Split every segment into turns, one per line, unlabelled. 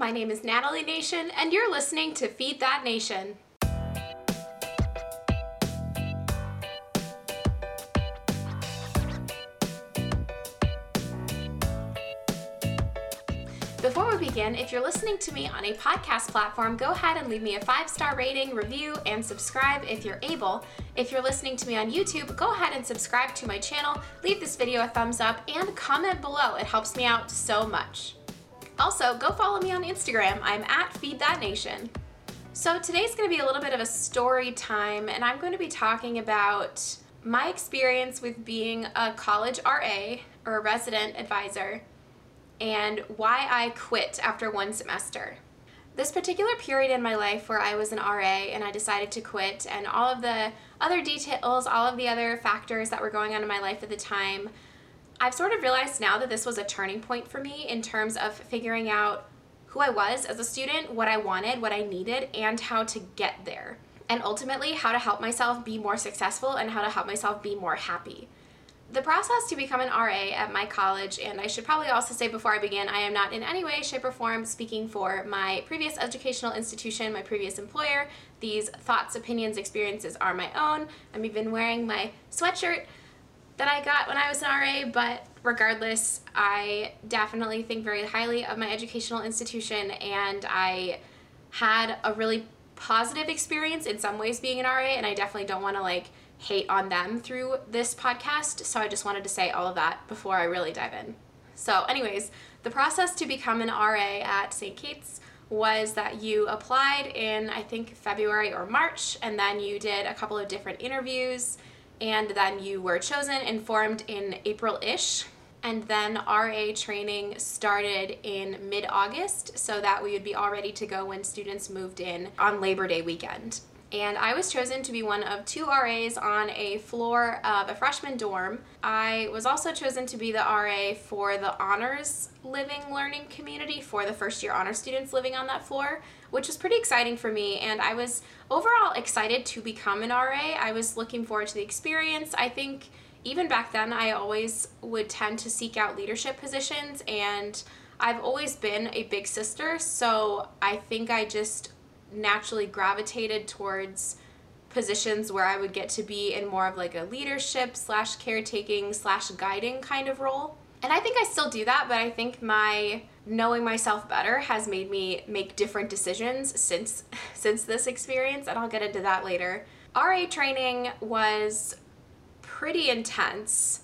My name is Natalie Nation, and you're listening to Feed That Nation. Before we begin, if you're listening to me on a podcast platform, go ahead and leave me a five star rating, review, and subscribe if you're able. If you're listening to me on YouTube, go ahead and subscribe to my channel, leave this video a thumbs up, and comment below. It helps me out so much. Also, go follow me on Instagram. I'm at Feed That Nation. So today's going to be a little bit of a story time, and I'm going to be talking about my experience with being a college RA or a resident advisor and why I quit after one semester. This particular period in my life where I was an RA and I decided to quit, and all of the other details, all of the other factors that were going on in my life at the time, I've sort of realized now that this was a turning point for me in terms of figuring out who I was as a student, what I wanted, what I needed, and how to get there. And ultimately, how to help myself be more successful and how to help myself be more happy the process to become an RA at my college, and I should probably also say before I begin, I am not in any way, shape, or form speaking for my previous educational institution, my previous employer. These thoughts, opinions, experiences are my own. I'm even wearing my sweatshirt that I got when I was an RA, but regardless, I definitely think very highly of my educational institution, and I had a really positive experience in some ways being an RA, and I definitely don't want to like hate on them through this podcast. So I just wanted to say all of that before I really dive in. So, anyways, the process to become an RA at St. Kate's was that you applied in, I think, February or March, and then you did a couple of different interviews, and then you were chosen and formed in April ish. And then RA training started in mid August so that we would be all ready to go when students moved in on Labor Day weekend and I was chosen to be one of two RAs on a floor of a freshman dorm. I was also chosen to be the RA for the honors living learning community for the first year honor students living on that floor, which was pretty exciting for me. And I was overall excited to become an RA. I was looking forward to the experience. I think even back then, I always would tend to seek out leadership positions, and I've always been a big sister, so I think I just naturally gravitated towards positions where I would get to be in more of like a leadership slash caretaking slash guiding kind of role. And I think I still do that, but I think my knowing myself better has made me make different decisions since since this experience, and I'll get into that later. RA training was pretty intense.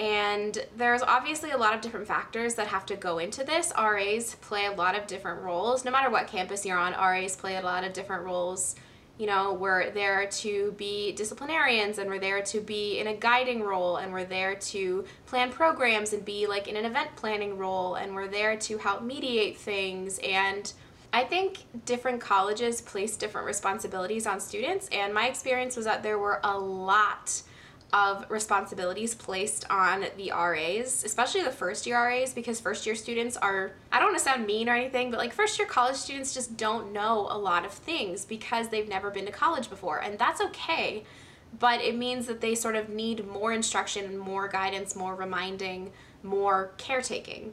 And there's obviously a lot of different factors that have to go into this. RAs play a lot of different roles. No matter what campus you're on, RAs play a lot of different roles. You know, we're there to be disciplinarians and we're there to be in a guiding role and we're there to plan programs and be like in an event planning role and we're there to help mediate things and I think different colleges place different responsibilities on students, and my experience was that there were a lot of responsibilities placed on the RAs, especially the first year RAs, because first year students are, I don't want to sound mean or anything, but like first year college students just don't know a lot of things because they've never been to college before. And that's okay, but it means that they sort of need more instruction, more guidance, more reminding, more caretaking,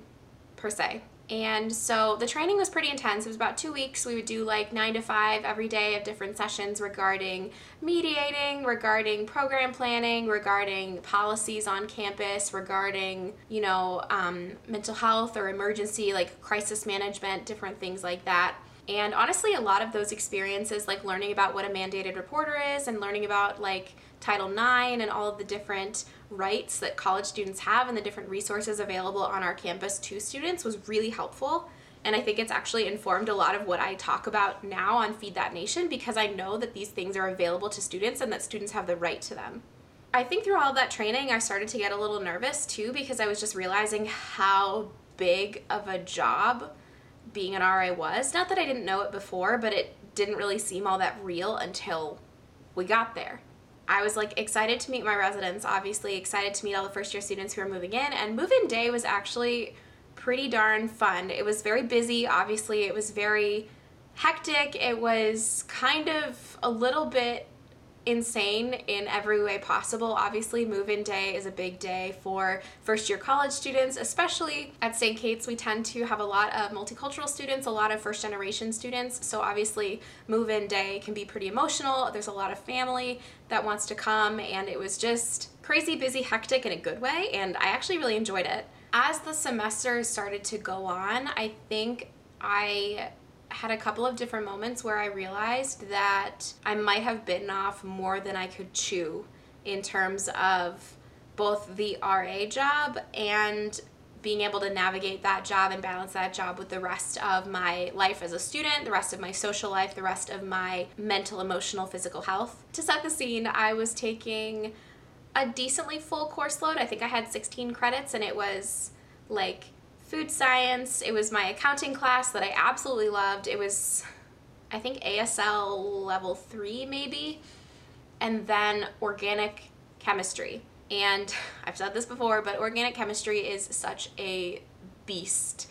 per se. And so the training was pretty intense. It was about two weeks. We would do like nine to five every day of different sessions regarding mediating, regarding program planning, regarding policies on campus, regarding, you know, um, mental health or emergency, like crisis management, different things like that. And honestly, a lot of those experiences, like learning about what a mandated reporter is and learning about like Title IX and all of the different rights that college students have and the different resources available on our campus to students was really helpful. And I think it's actually informed a lot of what I talk about now on Feed That Nation because I know that these things are available to students and that students have the right to them. I think through all that training, I started to get a little nervous too because I was just realizing how big of a job being an RA was. Not that I didn't know it before, but it didn't really seem all that real until we got there. I was like excited to meet my residents, obviously excited to meet all the first year students who are moving in, and move in day was actually pretty darn fun. It was very busy, obviously, it was very hectic. It was kind of a little bit insane in every way possible. Obviously, move in day is a big day for first year college students, especially at St. Kate's. We tend to have a lot of multicultural students, a lot of first generation students. So, obviously, move in day can be pretty emotional. There's a lot of family that wants to come, and it was just crazy, busy, hectic in a good way. And I actually really enjoyed it. As the semester started to go on, I think I had a couple of different moments where I realized that I might have bitten off more than I could chew in terms of both the RA job and being able to navigate that job and balance that job with the rest of my life as a student, the rest of my social life, the rest of my mental, emotional, physical health. To set the scene, I was taking a decently full course load. I think I had 16 credits and it was like food science. It was my accounting class that I absolutely loved. It was, I think, ASL level three, maybe, and then organic chemistry. And I've said this before, but organic chemistry is such a beast.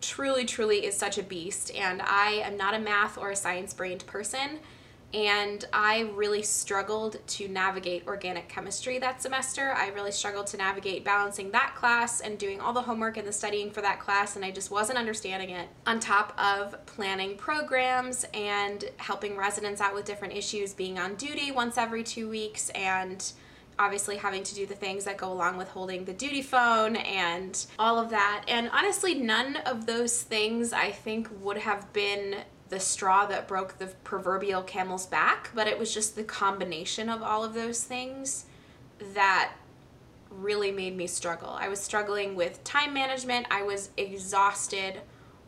Truly, truly is such a beast. And I am not a math or a science brained person and I really struggled to navigate organic chemistry that semester. I really struggled to navigate balancing that class and doing all the homework and the studying for that class, and I just wasn't understanding it. On top of planning programs and helping residents out with different issues, being on duty once every two weeks, and obviously having to do the things that go along with holding the duty phone and all of that. And honestly, none of those things I think would have been the straw that broke the proverbial camel's back, but it was just the combination of all of those things that really made me struggle. I was struggling with time management. I was exhausted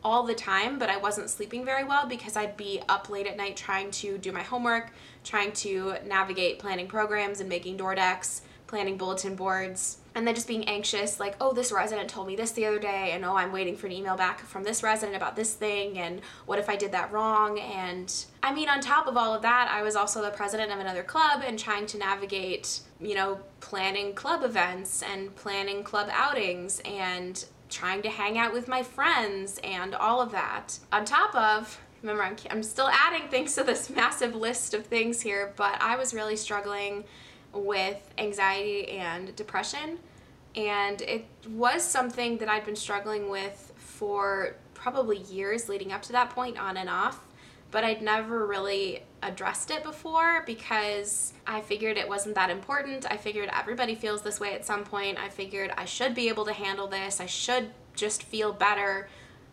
all the time, but I wasn't sleeping very well because I'd be up late at night trying to do my homework, trying to navigate planning programs and making door decks, planning bulletin boards, and then just being anxious like oh this resident told me this the other day and oh i'm waiting for an email back from this resident about this thing and what if i did that wrong? And i mean on top of all of that i was also the president of another club and trying to navigate you know planning club events and planning club outings and trying to hang out with my friends and all of that. On top of remember i'm, I'm still adding things to this massive list of things here but i was really struggling with anxiety and depression. And it was something that I'd been struggling with for probably years leading up to that point, on and off. But I'd never really addressed it before because I figured it wasn't that important. I figured everybody feels this way at some point. I figured I should be able to handle this. I should just feel better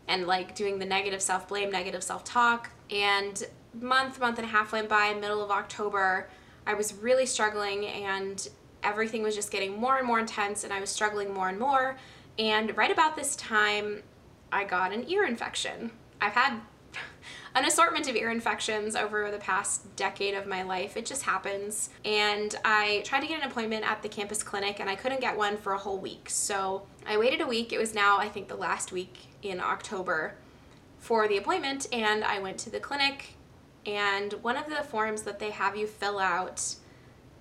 and like doing the negative self blame, negative self talk. And month, month and a half went by, middle of October, I was really struggling and everything was just getting more and more intense and I was struggling more and more. And right about this time, I got an ear infection. I've had an assortment of ear infections over the past decade of my life. It just happens. And I tried to get an appointment at the campus clinic and I couldn't get one for a whole week. So I waited a week. It was now, I think, the last week in October for the appointment. And I went to the clinic and one of the forms that they have you fill out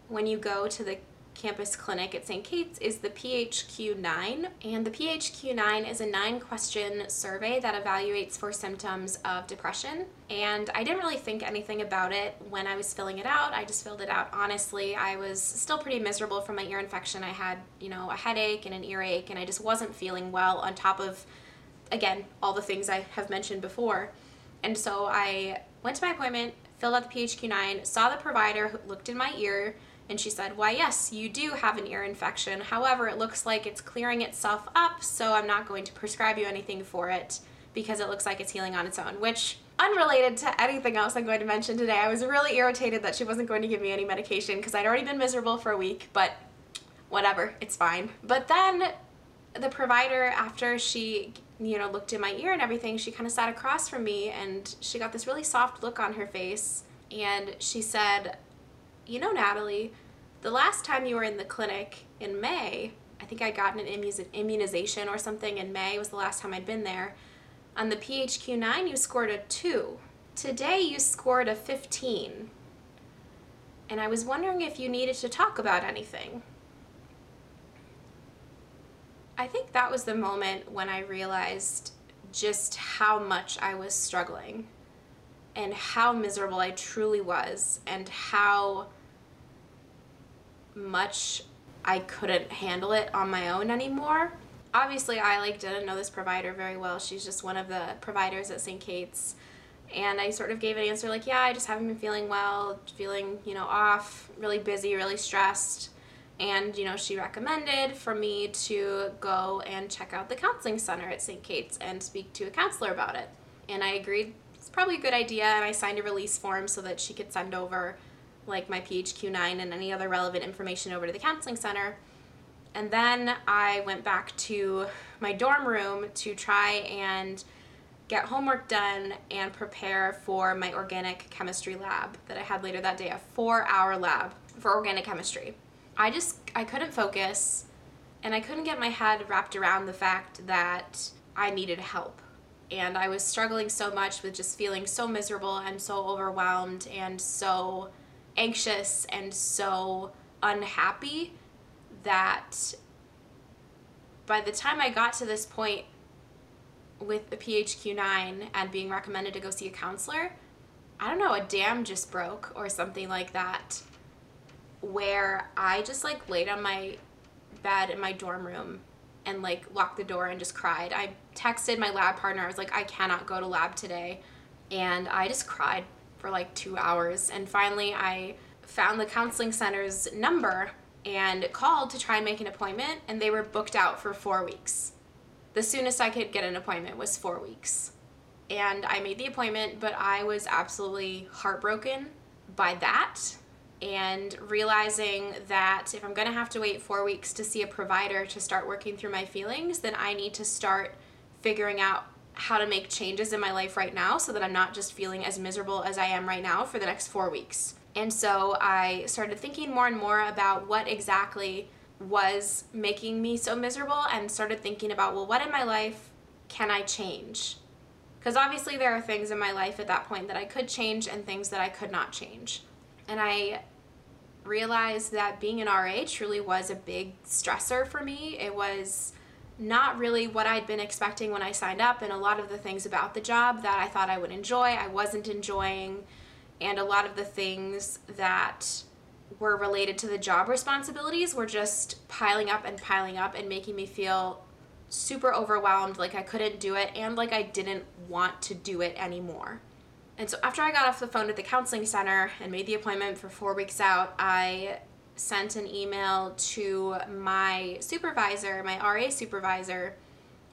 when you go to the campus clinic at St. Kate's is the PHQ9. And the PHQ9 is a nine question survey that evaluates for symptoms of depression. And I didn't really think anything about it when I was filling it out. I just filled it out honestly. I was still pretty miserable from my ear infection. I had, you know, a headache and an earache, and I just wasn't feeling well on top of, again, all the things I have mentioned before. And so I went to my appointment, filled out the PHQ9, saw the provider, looked in my ear, and she said, Why, yes, you do have an ear infection. However, it looks like it's clearing itself up, so I'm not going to prescribe you anything for it because it looks like it's healing on its own, which unrelated to anything else I'm going to mention today. I was really irritated that she wasn't going to give me any medication because I'd already been miserable for a week, but whatever, it's fine. But then the provider, after she you know, looked in my ear and everything, she kind of sat across from me and she got this really soft look on her face. And she said, You know, Natalie, the last time you were in the clinic in May, I think I got an immunization or something in May, was the last time I'd been there. On the PHQ9, you scored a 2. Today, you scored a 15. And I was wondering if you needed to talk about anything. I think that was the moment when I realized just how much I was struggling and how miserable I truly was and how much I couldn't handle it on my own anymore. Obviously, I like didn't know this provider very well. She's just one of the providers at St. Kate's. And I sort of gave an answer like, yeah, I just haven't been feeling well, feeling, you know, off, really busy, really stressed. And, you know, she recommended for me to go and check out the counseling center at St. Kate's and speak to a counselor about it. And I agreed it's probably a good idea. And I signed a release form so that she could send over like my PHQ9 and any other relevant information over to the counseling center. And then I went back to my dorm room to try and get homework done and prepare for my organic chemistry lab that I had later that day, a four hour lab for organic chemistry. I just, I couldn't focus and I couldn't get my head wrapped around the fact that I needed help. And I was struggling so much with just feeling so miserable and so overwhelmed and so anxious and so unhappy that by the time I got to this point with the PHQ9 and being recommended to go see a counselor, I don't know, a dam just broke or something like that where I just like laid on my bed in my dorm room and like locked the door and just cried. I texted my lab partner. I was like, I cannot go to lab today. And I just cried for like two hours. And finally, I found the counseling center's number and called to try and make an appointment, and they were booked out for four weeks. The soonest I could get an appointment was four weeks. And I made the appointment, but I was absolutely heartbroken by that and realizing that if I'm going to have to wait four weeks to see a provider to start working through my feelings, then I need to start figuring out how to make changes in my life right now so that I'm not just feeling as miserable as I am right now for the next four weeks. And so I started thinking more and more about what exactly was making me so miserable and started thinking about, well, what in my life can I change? Because obviously there are things in my life at that point that I could change and things that I could not change. And I realized that being an RA truly was a big stressor for me. It was not really what I'd been expecting when I signed up, and a lot of the things about the job that I thought I would enjoy, I wasn't enjoying, and a lot of the things that were related to the job responsibilities were just piling up and piling up and making me feel super overwhelmed, like I couldn't do it, and like I didn't want to do it anymore. And so after I got off the phone at the counseling center and made the appointment for four weeks out, I sent an email to my supervisor, my RA supervisor,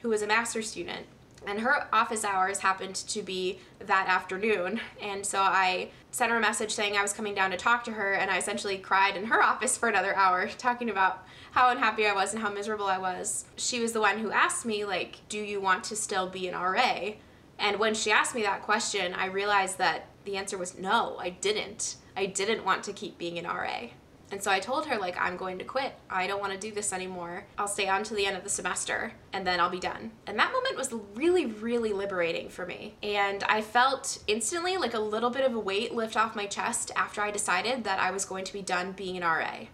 who was a master's student. And her office hours happened to be that afternoon. And so I sent her a message saying I was coming down to talk to her. And I essentially cried in her office for another hour, talking about how unhappy I was and how miserable I was. She was the one who asked me, like, do you want to still be an RA? And when she asked me that question, I realized that the answer was no, I didn't. I didn't want to keep being an RA. And so I told her, like, I'm going to quit. I don't want to do this anymore. I'll stay on to the end of the semester and then I'll be done. And that moment was really, really liberating for me. And I felt instantly like a little bit of a weight lift off my chest after I decided that I was going to be done being an RA.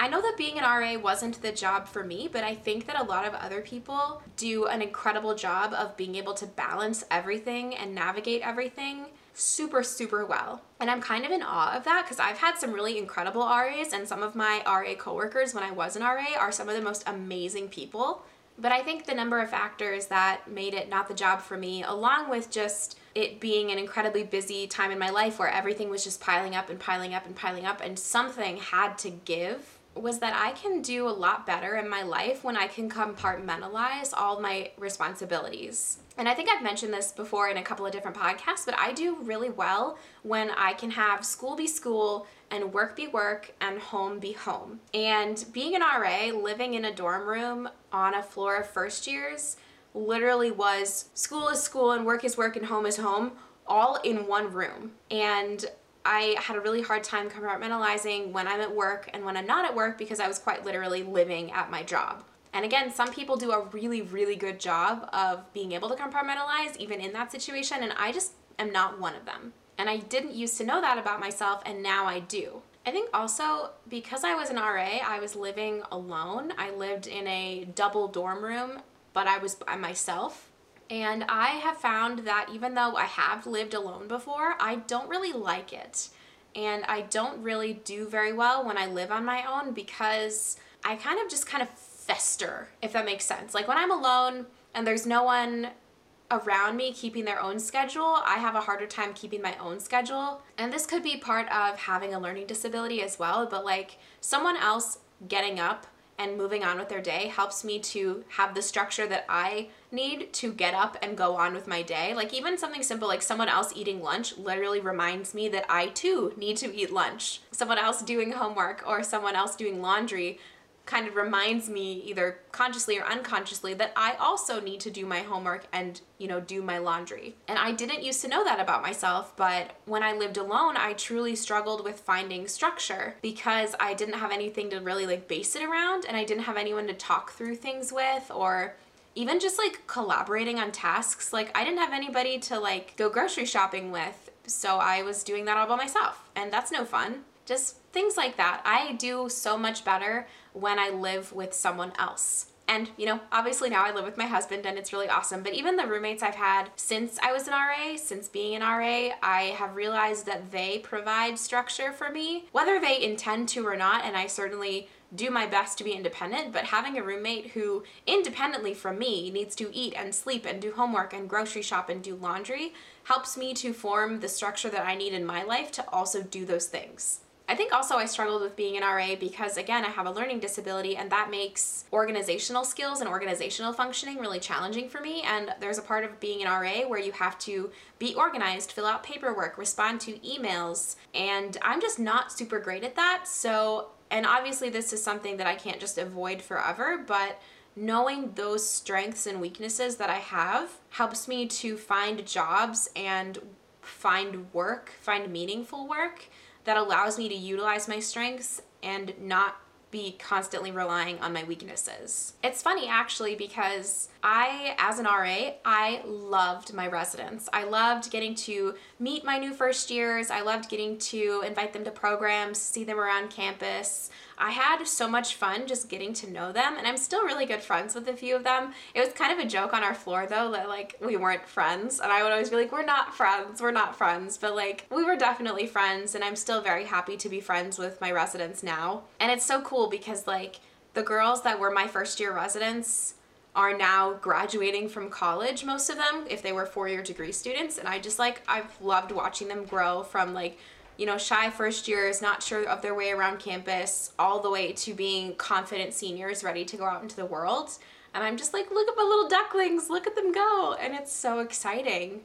I know that being an RA wasn't the job for me, but I think that a lot of other people do an incredible job of being able to balance everything and navigate everything super, super well. And I'm kind of in awe of that because I've had some really incredible RAs, and some of my RA coworkers when I was an RA are some of the most amazing people. But I think the number of factors that made it not the job for me, along with just it being an incredibly busy time in my life where everything was just piling up and piling up and piling up, and something had to give was that I can do a lot better in my life when I can compartmentalize all my responsibilities. And I think I've mentioned this before in a couple of different podcasts, but I do really well when I can have school be school and work be work and home be home. And being an RA, living in a dorm room on a floor of first years, literally was school is school and work is work and home is home all in one room. And I had a really hard time compartmentalizing when I'm at work and when I'm not at work because I was quite literally living at my job. And again, some people do a really, really good job of being able to compartmentalize even in that situation, and I just am not one of them. And I didn't used to know that about myself, and now I do. I think also because I was an RA, I was living alone. I lived in a double dorm room, but I was by myself. And I have found that even though I have lived alone before, I don't really like it. and I don't really do very well when I live on my own because I kind of just kind of fester, if that makes sense. Like when I'm alone and there's no one around me keeping their own schedule, I have a harder time keeping my own schedule. And this could be part of having a learning disability as well, but like someone else getting up and moving on with their day helps me to have the structure that I need to get up and go on with my day. Like even something simple like someone else eating lunch literally reminds me that I too need to eat lunch. Someone else doing homework or someone else doing laundry kind of reminds me either consciously or unconsciously that I also need to do my homework and, you know, do my laundry. And I didn't used to know that about myself, but when I lived alone, I truly struggled with finding structure because I didn't have anything to really like base it around and I didn't have anyone to talk through things with or even just like collaborating on tasks. Like I didn't have anybody to like go grocery shopping with, so I was doing that all by myself, and that's no fun. Just things like that. I do so much better when I live with someone else. And, you know, obviously now I live with my husband and it's really awesome. But even the roommates I've had since I was an RA, since being an RA, I have realized that they provide structure for me, whether they intend to or not. And I certainly do my best to be independent, but having a roommate who independently from me needs to eat and sleep and do homework and grocery shop and do laundry helps me to form the structure that I need in my life to also do those things. I think also I struggled with being an RA because, again, I have a learning disability, and that makes organizational skills and organizational functioning really challenging for me. And there's a part of being an RA where you have to be organized, fill out paperwork, respond to emails, and I'm just not super great at that. So, and obviously, this is something that I can't just avoid forever, but knowing those strengths and weaknesses that I have helps me to find jobs and find work, find meaningful work that allows me to utilize my strengths and not be constantly relying on my weaknesses. It's funny actually because I, as an RA, I loved my residents. I loved getting to meet my new first years. I loved getting to invite them to programs, see them around campus. I had so much fun just getting to know them, and I'm still really good friends with a few of them. It was kind of a joke on our floor though that like we weren't friends, and I would always be like, "We're not friends, we're not friends," but like we were definitely friends, and I'm still very happy to be friends with my residents now. And it's so cool because like the girls that were my first year residents are now graduating from college most of them if they were four year degree students and i just like i've loved watching them grow from like you know, shy first years, not sure of their way around campus, all the way to being confident seniors ready to go out into the world. And I'm just like, look at my little ducklings, look at them go. And it's so exciting.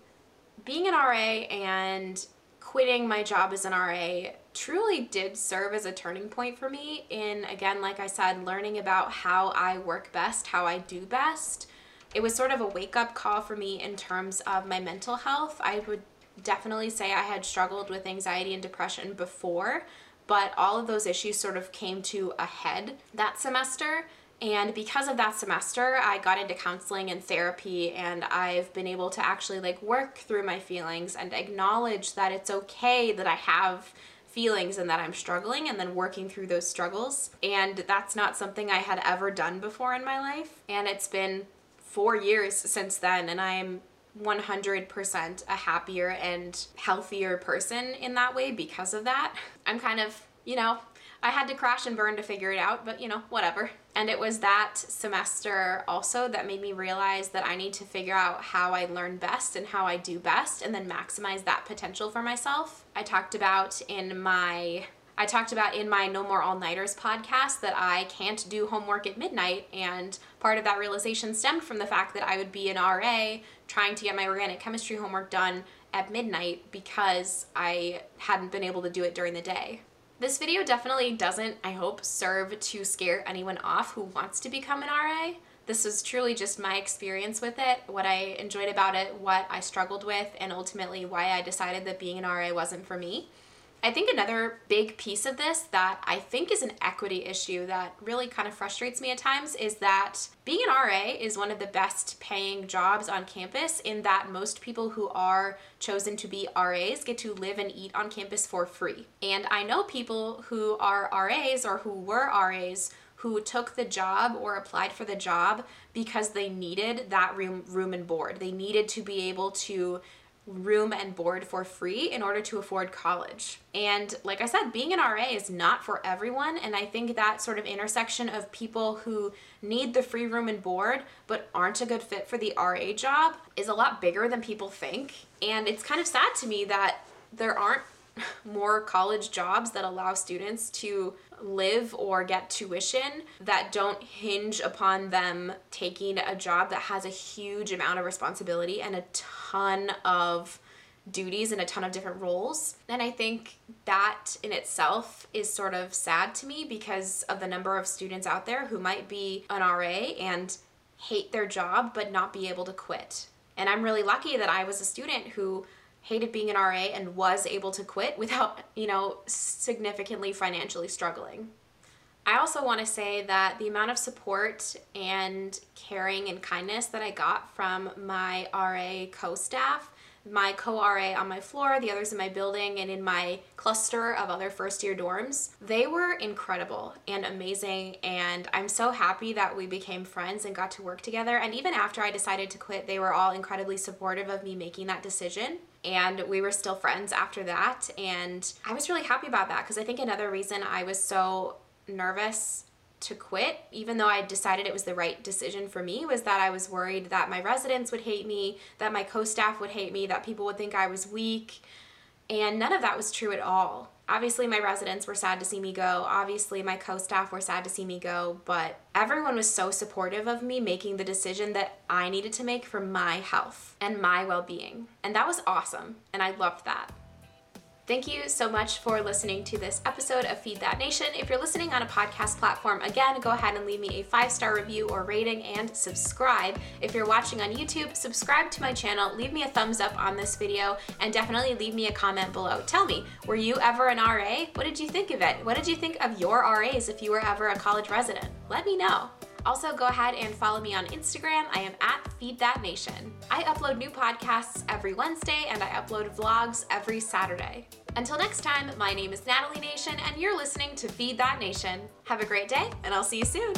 Being an RA and quitting my job as an RA truly did serve as a turning point for me in, again, like I said, learning about how I work best, how I do best. It was sort of a wake up call for me in terms of my mental health. I would definitely say I had struggled with anxiety and depression before, but all of those issues sort of came to a head that semester. And because of that semester, I got into counseling and therapy, and I've been able to actually like work through my feelings and acknowledge that it's okay that I have feelings and that I'm struggling and then working through those struggles. And that's not something I had ever done before in my life. And it's been four years since then, and I'm 100% a happier and healthier person in that way because of that. I'm kind of, you know, I had to crash and burn to figure it out, but you know, whatever. And it was that semester also that made me realize that I need to figure out how I learn best and how I do best and then maximize that potential for myself. I talked about in my I talked about in my No More All Nighters podcast that I can't do homework at midnight, and part of that realization stemmed from the fact that I would be an RA trying to get my organic chemistry homework done at midnight because I hadn't been able to do it during the day. This video definitely doesn't, I hope, serve to scare anyone off who wants to become an RA. This is truly just my experience with it, what I enjoyed about it, what I struggled with, and ultimately why I decided that being an RA wasn't for me. I think another big piece of this that I think is an equity issue that really kind of frustrates me at times is that being an RA is one of the best paying jobs on campus in that most people who are chosen to be RAs get to live and eat on campus for free. And I know people who are RAs or who were RAs who took the job or applied for the job because they needed that room room and board. They needed to be able to room and board for free in order to afford college. And like I said, being an RA is not for everyone. And I think that sort of intersection of people who need the free room and board but aren't a good fit for the RA job is a lot bigger than people think. And it's kind of sad to me that there aren't more college jobs that allow students to live or get tuition that don't hinge upon them taking a job that has a huge amount of responsibility and a ton of duties and a ton of different roles. And I think that in itself is sort of sad to me because of the number of students out there who might be an RA and hate their job but not be able to quit. And I'm really lucky that I was a student who hated being an RA and was able to quit without, you know, significantly financially struggling. I also want to say that the amount of support and caring and kindness that I got from my RA co staff my co-RA on my floor, the others in my building, and in my cluster of other first year dorms. They were incredible and amazing, and I'm so happy that we became friends and got to work together. And even after I decided to quit, they were all incredibly supportive of me making that decision. And we were still friends after that. And I was really happy about that because I think another reason I was so nervous to quit, even though I decided it was the right decision for me, was that I was worried that my residents would hate me, that my co staff would hate me, that people would think I was weak. And none of that was true at all. Obviously, my residents were sad to see me go. Obviously, my co staff were sad to see me go. But everyone was so supportive of me making the decision that I needed to make for my health and my well being. And that was awesome. And I loved that. Thank you so much for listening to this episode of Feed That Nation. If you're listening on a podcast platform, again, go ahead and leave me a five star review or rating and subscribe. If you're watching on YouTube, subscribe to my channel, leave me a thumbs up on this video, and definitely leave me a comment below. Tell me, were you ever an RA? What did you think of it? What did you think of your RAs if you were ever a college resident? Let me know. Also, go ahead and follow me on Instagram. I am at Feed That Nation. I upload new podcasts every Wednesday and I upload vlogs every Saturday. Until next time, my name is Natalie Nation and you're listening to Feed That Nation. Have a great day, and I'll see you soon.